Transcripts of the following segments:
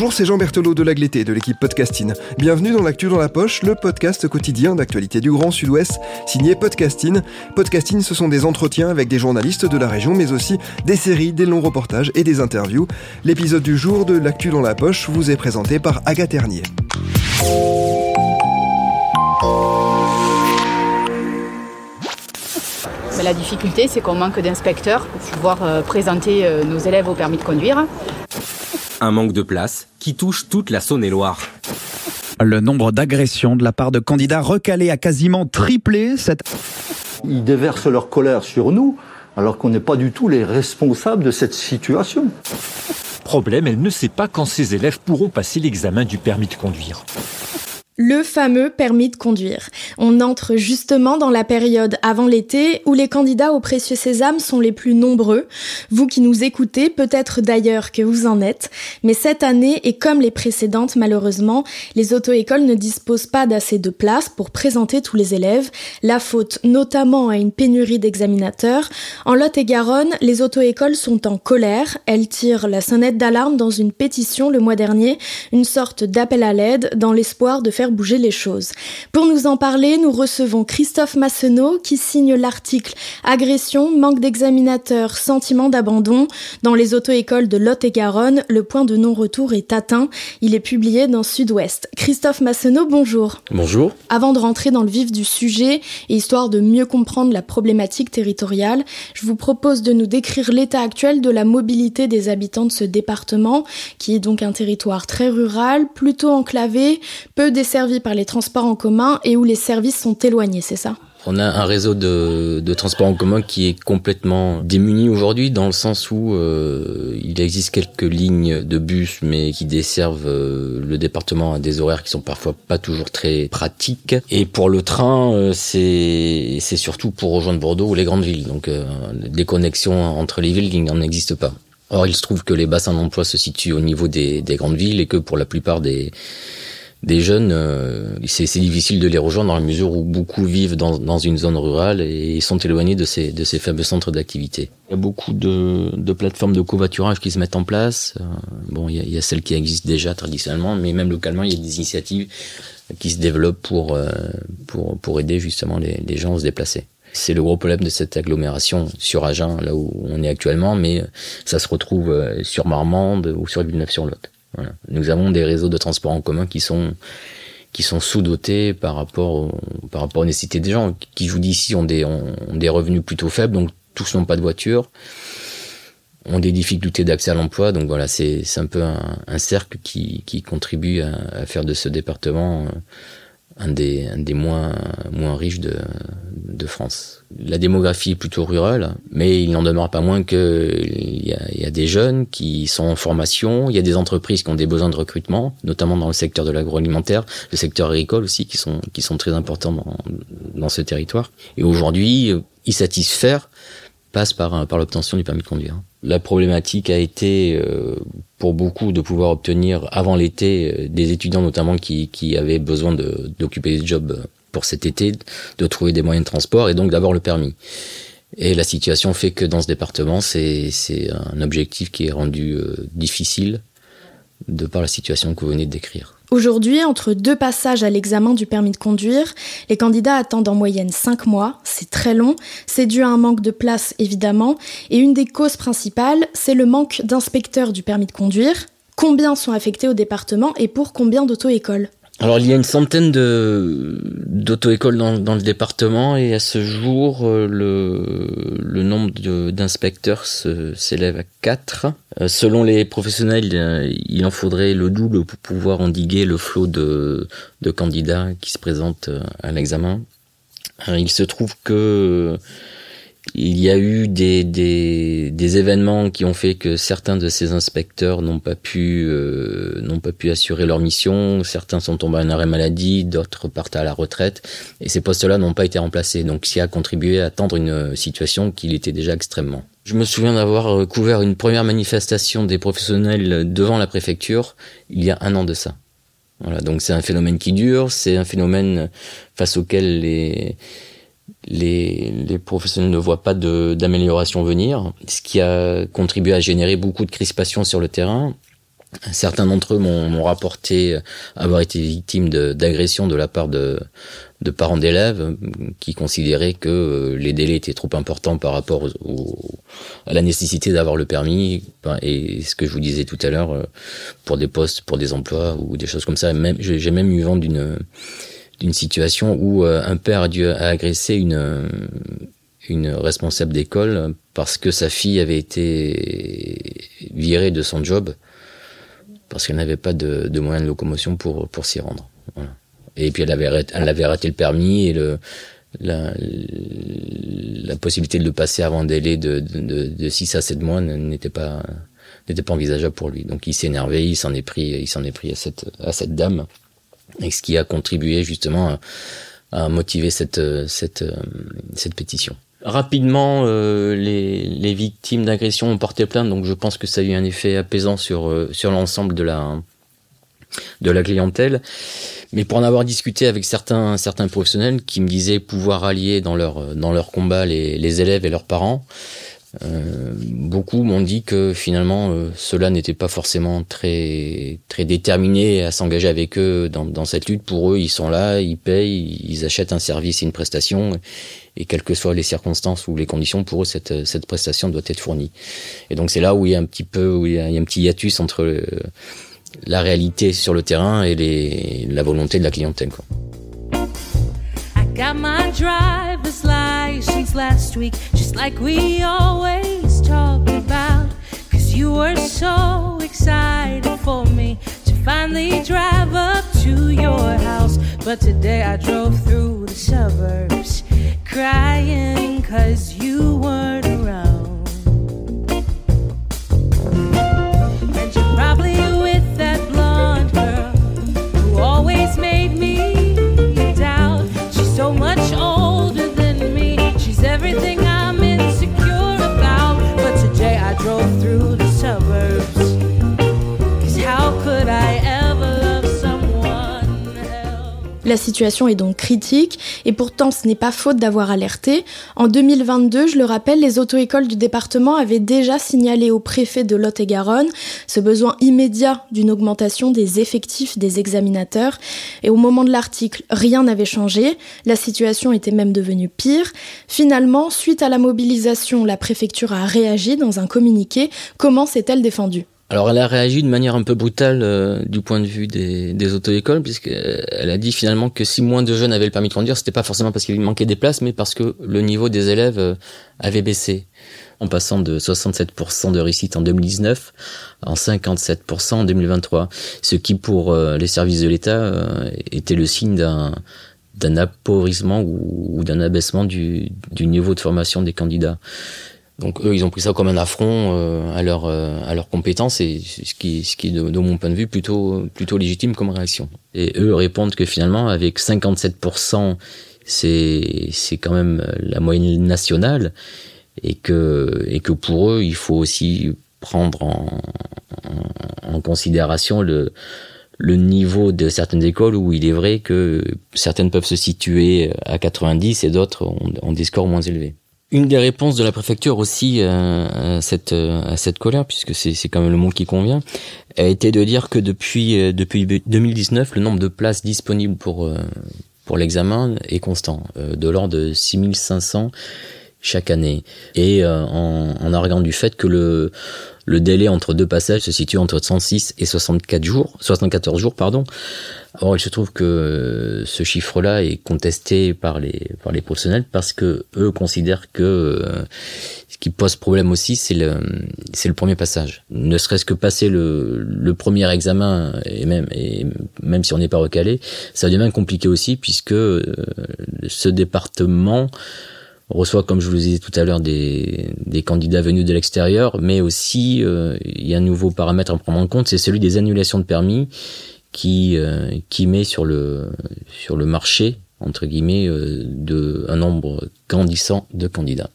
Bonjour, c'est Jean Berthelot de l'Aglété de l'équipe Podcasting. Bienvenue dans l'actu dans la poche, le podcast quotidien d'actualité du Grand Sud-Ouest, signé Podcasting. Podcasting, ce sont des entretiens avec des journalistes de la région, mais aussi des séries, des longs reportages et des interviews. L'épisode du jour de l'actu dans la poche vous est présenté par Agathe Ternier. la difficulté, c'est qu'on manque d'inspecteurs pour pouvoir euh, présenter euh, nos élèves au permis de conduire. Un manque de place qui touche toute la Saône-et-Loire. Le nombre d'agressions de la part de candidats recalés a quasiment triplé. Cette... Ils déversent leur colère sur nous, alors qu'on n'est pas du tout les responsables de cette situation. Problème, elle ne sait pas quand ses élèves pourront passer l'examen du permis de conduire le fameux permis de conduire. On entre justement dans la période avant l'été où les candidats au précieux sésame sont les plus nombreux. Vous qui nous écoutez, peut-être d'ailleurs que vous en êtes, mais cette année et comme les précédentes malheureusement, les auto-écoles ne disposent pas d'assez de place pour présenter tous les élèves, la faute notamment à une pénurie d'examinateurs. En Lot-et-Garonne, les auto-écoles sont en colère, elles tirent la sonnette d'alarme dans une pétition le mois dernier, une sorte d'appel à l'aide dans l'espoir de faire bouger les choses. Pour nous en parler, nous recevons Christophe Massenot qui signe l'article Agression, manque d'examinateurs, sentiment d'abandon. Dans les auto-écoles de Lot-et-Garonne, le point de non-retour est atteint. Il est publié dans Sud-Ouest. Christophe Massenot, bonjour. Bonjour. Avant de rentrer dans le vif du sujet, et histoire de mieux comprendre la problématique territoriale, je vous propose de nous décrire l'état actuel de la mobilité des habitants de ce département, qui est donc un territoire très rural, plutôt enclavé, peu desservi par les transports en commun et où les services sont éloignés, c'est ça? On a un réseau de, de transports en commun qui est complètement démuni aujourd'hui dans le sens où euh, il existe quelques lignes de bus mais qui desservent euh, le département à des horaires qui sont parfois pas toujours très pratiques. Et pour le train, euh, c'est surtout pour rejoindre Bordeaux ou les grandes villes. Donc des connexions entre les villes, il n'en existe pas. Or, il se trouve que les bassins d'emploi se situent au niveau des grandes villes et que pour la plupart des des jeunes, euh, c'est difficile de les rejoindre dans la mesure où beaucoup vivent dans, dans une zone rurale et sont éloignés de ces, de ces fameux centres d'activité. Il y a beaucoup de, de, plateformes de covoiturage qui se mettent en place. Euh, bon, il y, a, il y, a, celles qui existent déjà traditionnellement, mais même localement, il y a des initiatives qui se développent pour, euh, pour, pour aider justement les, les gens à se déplacer. C'est le gros problème de cette agglomération sur Agen, là où on est actuellement, mais ça se retrouve sur Marmande ou sur Villeneuve-sur-Lot. Nous avons des réseaux de transport en commun qui sont qui sont sous-dotés par rapport par rapport aux nécessités des gens qui je vous dis ici ont des ont, des revenus plutôt faibles donc tous n'ont pas de voiture ont des difficultés d'accès à l'emploi donc voilà c'est c'est un peu un, un, cercle qui qui contribue à, à, faire de ce département euh, un des, un des moins, moins riches de, de France. La démographie est plutôt rurale, mais il n'en demeure pas moins qu'il y a, il y a des jeunes qui sont en formation, il y a des entreprises qui ont des besoins de recrutement, notamment dans le secteur de l'agroalimentaire, le secteur agricole aussi, qui sont, qui sont très importants dans, dans ce territoire. Et aujourd'hui, y satisfaire passe par, par l'obtention du permis de conduire. La problématique a été euh, pour beaucoup de pouvoir obtenir avant l'été euh, des étudiants notamment qui, avaient besoin d'occuper des jobs pour cet été, de trouver des moyens de transport et donc d'avoir le permis. Et la situation fait que dans ce département, c'est un objectif qui est rendu euh, difficile de par la situation que vous venez de décrire. Aujourd'hui, entre deux passages à l'examen du permis de conduire, les candidats attendent en moyenne 5 mois, c'est très long, c'est dû à un manque de place évidemment, et une des causes principales, c'est le manque d'inspecteurs du permis de conduire. Combien sont affectés au département et pour combien d'auto-écoles? Alors il y a une centaine de d'auto-écoles dans, dans, le département et à ce jour euh, le, le nombre d'inspecteurs s'élève à 4. Euh, selon les professionnels, euh, il en faudrait le double pour pouvoir endiguer le flot de, de candidats qui se présentent à l'examen. Il se trouve que il y a eu des, des, des, événements qui ont fait que certains de ces inspecteurs n'ont pas pu euh, n'ont pas pu assurer leur mission. Certains sont tombés en arrêt maladie, d'autres partent à la retraite, et ces postes-là n'ont pas été remplacés. Donc, ce qui a contribué à attendre une situation qu'il était déjà extrêmement. Je me souviens d'avoir couvert une première manifestation des professionnels devant la préfecture il y a un an de ça. Voilà, donc c'est un phénomène qui dure, c'est un phénomène face auquel les les, les professionnels ne voient pas d'amélioration venir, ce qui a contribué à générer beaucoup de crispations sur le terrain Certains d'entre eux m'ont rapporté avoir été victimes d'agressions de, la part de, de parents d'élèves qui considéraient que euh, les délais étaient trop importants par rapport à la nécessité d'avoir le permis et ce que je vous disais tout à l'heure euh, pour des postes, pour des emplois ou des choses comme ça. J'ai même eu vent d'une d'une situation où euh, un père a dû agresser une une responsable d'école parce que sa fille avait été virée de son job parce qu'elle n'avait pas de, de moyens de locomotion pour, pour s'y rendre. Voilà. Et puis elle avait, elle avait raté le permis et le, la, la possibilité de le passer avant délai de, de, de 6 à 7 mois n'était pas n'était pas envisageable pour lui. Donc il s'est énervé, il s'en est pris, il s'en est pris à cette à cette dame, et ce qui a contribué justement à, à motiver cette cette cette pétition. Rapidement, euh, les, les, victimes d'agression ont porté plainte, donc je pense que ça a eu un effet apaisant sur euh, sur l'ensemble de la de la clientèle. Mais pour en avoir discuté avec certains certains professionnels qui me disaient pouvoir allier dans leur dans leur combat les, les élèves et leurs parents, euh, beaucoup m'ont dit que finalement euh, n'était pas forcément très très déterminé à s'engager avec eux dans, cette lutte. Pour eux, ils sont là, ils payent, ils achètent un service et une prestation, et quelles que soient les circonstances ou les conditions, pour eux cette cette prestation doit être fournie. Et donc c'est là où il y a un petit peu où il y a, un petit hiatus entre la réalité sur le terrain et la volonté de la clientèle. Quoi. Got my driver's license last week, like we always talk about. Cause you were so excited for me to finally drive up to your house. But today I drove through the suburbs crying cause you weren't around. La situation est donc critique et pourtant ce n'est pas faute d'avoir alerté. En 2022, je le rappelle, les auto-écoles du département avaient déjà signalé au préfet de Lot-et-Garonne ce besoin immédiat d'une augmentation des effectifs des examinateurs. Et au moment de l'article, rien n'avait changé. La situation était même devenue pire. Finalement, suite à la mobilisation, la préfecture a réagi dans un communiqué. Comment s'est-elle défendue? Alors elle a réagi de manière un peu brutale euh, du point de vue des, des auto-écoles, puisqu'elle a dit finalement que si moins de jeunes avaient le permis de conduire, c'était pas forcément parce qu'il manquait des places, mais parce que le niveau des élèves euh, avait baissé, en passant de 67% de réussite en 2019 en 57% en 2023, ce qui pour euh, les services de l'État était le signe d'un d'un appauvrissement ou, d'un abaissement du, du niveau de formation des candidats. Donc eux, ils ont pris ça comme un affront euh, à leur euh, à leurs compétences et ce qui ce qui de, mon point de vue plutôt plutôt légitime comme réaction. Et eux répondent que finalement avec 57 c'est c'est quand même la moyenne nationale et que et que pour eux, il faut aussi prendre en, en, en considération le le niveau de certaines écoles où il est vrai que certaines peuvent se situer à 90 et d'autres ont, ont des scores moins élevés. Une des réponses de la préfecture aussi euh, à cette à cette colère, puisque c'est quand même le mot qui convient, a été de dire que depuis euh, depuis 2019, le nombre de places disponibles pour euh, pour l'examen est constant, de l'ordre de 6500 chaque année, et en, en arguant du fait que le le délai entre deux passages se situe entre 106 et 64 jours, 74 jours, pardon. Or, il se trouve que ce chiffre-là est contesté par les par les professionnels parce que eux considèrent que euh, ce qui pose problème aussi, c'est le c'est le premier passage. Ne serait-ce que passer le le premier examen et même et même si on n'est pas recalé, ça devient compliqué aussi puisque euh, ce département reçoit, comme je vous le disais tout à l'heure, des, des candidats venus de l'extérieur, mais aussi euh, il y a un nouveau paramètre à prendre en compte, c'est celui des annulations de permis qui euh, qui met sur le sur le marché entre guillemets euh, de un nombre grandissant de candidats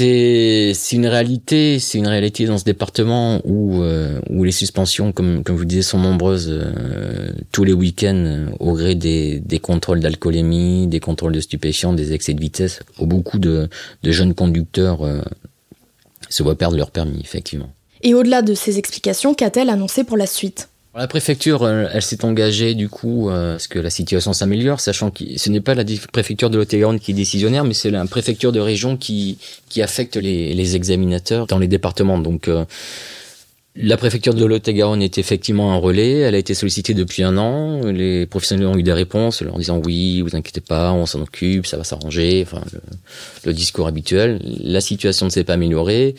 c'est une réalité, c'est une réalité dans ce département où euh, où les suspensions, comme comme vous disiez, sont nombreuses euh, tous les week-ends euh, au gré des des contrôles d'alcoolémie, des contrôles de stupéfiants, des excès de vitesse, beaucoup de jeunes conducteurs se voient perdre leur permis, effectivement. Et au-delà de ces explications, qu'a-t-elle annoncé pour la suite? La préfecture, euh, elle s'est engagée du coup euh, à ce que la situation s'améliore, sachant que ce n'est pas la préfecture de lot qui est décisionnaire, mais c'est la préfecture de région qui qui affecte les, les examinateurs dans les départements. Donc euh, la préfecture de Lot-et-Garonne est effectivement un relais. Elle a été sollicitée depuis un an. Les professionnels ont eu des réponses leur disant oui, vous inquiétez pas, on s'en occupe, ça va s'arranger. Enfin, le, le, discours habituel. La situation ne s'est pas améliorée.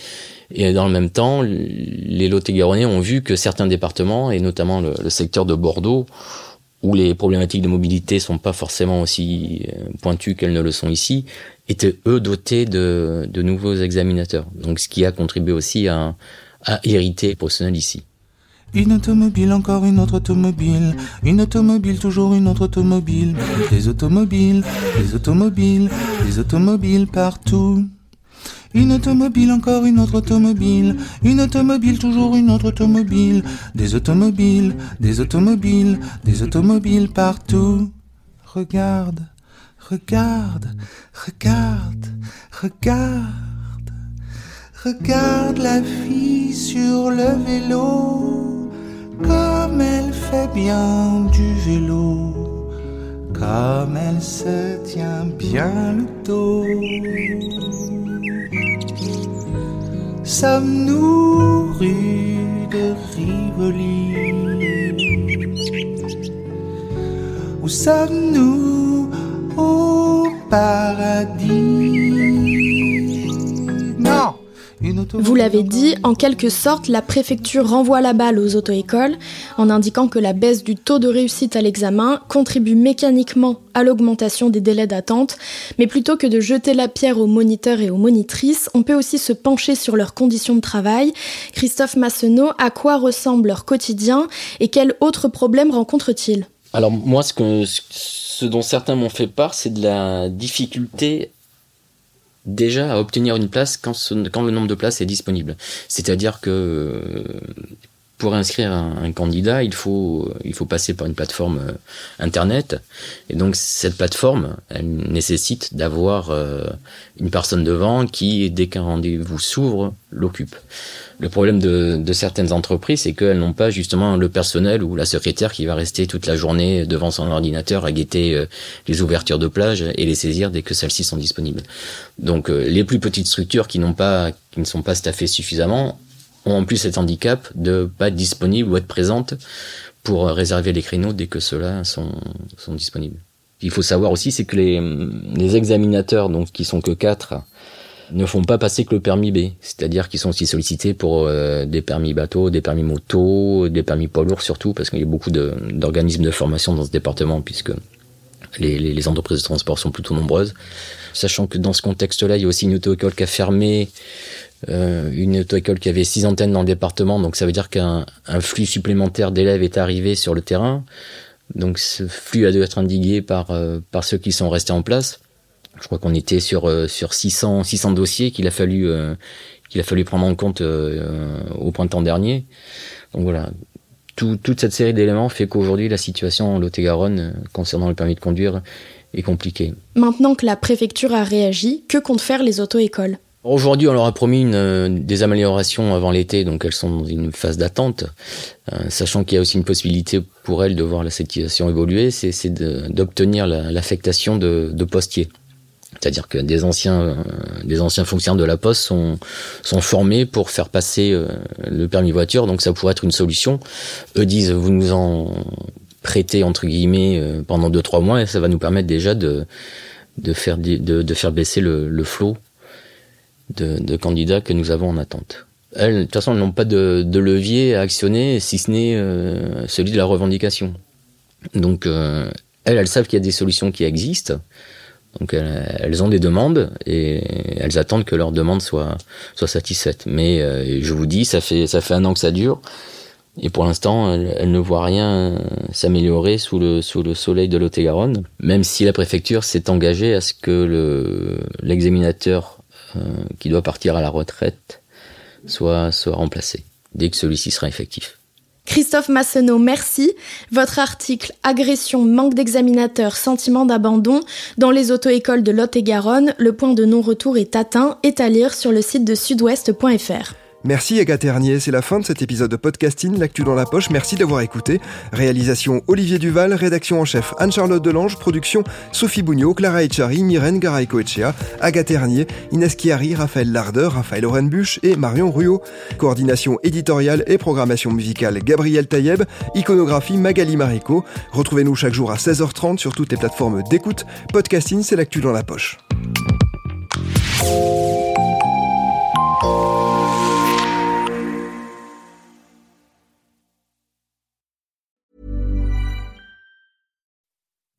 Et dans le même temps, les Lot-et-Garonnais ont vu que certains départements, et notamment le, le, secteur de Bordeaux, où les problématiques de mobilité sont pas forcément aussi euh, pointues qu'elles ne le sont ici, étaient eux dotés de, de nouveaux examinateurs. Donc, ce qui a contribué aussi à à hériter personnel ici. Une automobile, encore une autre automobile. Une automobile, toujours une autre automobile. Des automobiles, des automobiles, des automobiles partout. Une automobile, encore une autre automobile. Une automobile, toujours une autre automobile. Des automobiles, des automobiles, des automobiles partout. Regarde, regarde, regarde, regarde. Regarde la fille sur le vélo, comme elle fait bien du vélo, comme elle se tient bien le dos. Sommes-nous rue de Rivoli? Ou sommes-nous au paradis? Vous l'avez dit, en quelque sorte, la préfecture renvoie la balle aux auto-écoles en indiquant que la baisse du taux de réussite à l'examen contribue mécaniquement à l'augmentation des délais d'attente, mais plutôt que de jeter la pierre aux moniteurs et aux monitrices, on peut aussi se pencher sur leurs conditions de travail. Christophe Massenot, à quoi ressemble leur quotidien et quels autres problèmes rencontrent-ils? Alors moi, ce, que, ce dont certains m'ont fait part, c'est de la difficulté déjà à obtenir une place quand, le nombre de places est disponible. C'est-à-dire que pour inscrire un, candidat, il faut, il faut passer par une plateforme euh, Internet. Et donc cette plateforme, elle nécessite d'avoir euh, une personne devant qui, dès qu'un rendez-vous s'ouvre, l'occupe. Le problème de, de certaines entreprises, c'est qu'elles n'ont pas justement le personnel ou la secrétaire qui va rester toute la journée devant son ordinateur à guetter euh, les ouvertures de plage et les saisir dès que celles-ci sont disponibles. Donc les plus petites structures qui n'ont pas, qui ne sont pas staffées suffisamment, ont en plus cet handicap de pas être disponibles ou être présentes pour réserver les créneaux dès que ceux-là sont, sont disponibles. Il faut savoir aussi, c'est que les, les examinateurs, donc qui sont que quatre, ne font pas passer que le permis B, c'est-à-dire qu'ils sont aussi sollicités pour euh, des permis bateau, des permis moto, des permis poids lourds surtout, parce qu'il y a beaucoup d'organismes de, formation dans ce département, puisque les, les, les, entreprises de transport sont plutôt nombreuses. Sachant que dans ce contexte-là, il y a aussi une auto-école qui a fermé, euh, une auto-école qui avait six antennes dans le département, donc ça veut dire qu'un flux supplémentaire d'élèves est arrivé sur le terrain. Donc ce flux a dû être indigué par, euh, par ceux qui sont restés en place. Je crois qu'on était sur euh, sur 600 600 dossiers qu'il a fallu euh, qu'il a fallu prendre en compte euh, au printemps dernier. Donc voilà, Tout, toute cette série d'éléments fait qu'aujourd'hui la situation en Lot-et-Garonne concernant le permis de conduire est compliquée. Maintenant que la préfecture a réagi, que comptent faire les auto-écoles? Aujourd'hui, on leur a promis une, des améliorations avant l'été, donc elles sont dans une phase d'attente, euh, sachant qu'il y a aussi une possibilité pour elles de voir la situation évoluer, c'est d'obtenir l'affectation de, de postiers. C'est-à-dire que des anciens, euh, des anciens fonctionnaires de la Poste sont, sont formés pour faire passer euh, le permis voiture, donc ça pourrait être une solution. Eux disent, vous nous en prêtez entre guillemets euh, pendant deux trois mois et ça va nous permettre déjà de de faire de, de faire baisser le, le flot de, de, candidats que nous avons en attente. Elles, de toute façon, elles n'ont pas de, de, levier à actionner si ce n'est euh, celui de la revendication. Donc, euh, elles, elles savent qu'il y a des solutions qui existent. Donc elles, ont des demandes et elles attendent que leurs demandes soient, satisfaites. Mais euh, je vous dis, ça fait, ça fait un an que ça dure. Et pour l'instant, elles, ne voient rien s'améliorer sous le, sous le soleil de Lot-et-Garonne, même si la préfecture s'est engagée à ce que le, l'examinateur euh, qui doit partir à la retraite soit, soit remplacé, dès que celui-ci sera effectif. Christophe Massenot, merci. Votre article Agression, manque d'examinateurs, sentiment d'abandon dans les auto-écoles de Lot et Garonne, le point de non-retour est atteint, est à lire sur le site de sudouest.fr. Merci Agathe Ternier, c'est la fin de cet épisode de podcasting, l'actu dans la poche, merci d'avoir écouté. Réalisation Olivier Duval, rédaction en chef Anne-Charlotte Delange, production Sophie Bougnot, Clara Echari, Myrène Garay-Coechea, Agathe Ternier, Inès Chiari, Raphaël Larder, Raphaël Orenbuch et Marion Ruot. Coordination éditoriale et programmation musicale Gabriel Taïeb, iconographie Magali Marico. Retrouvez-nous chaque jour à 16h30 sur toutes les plateformes d'écoute. Podcasting, c'est l'actu dans la poche.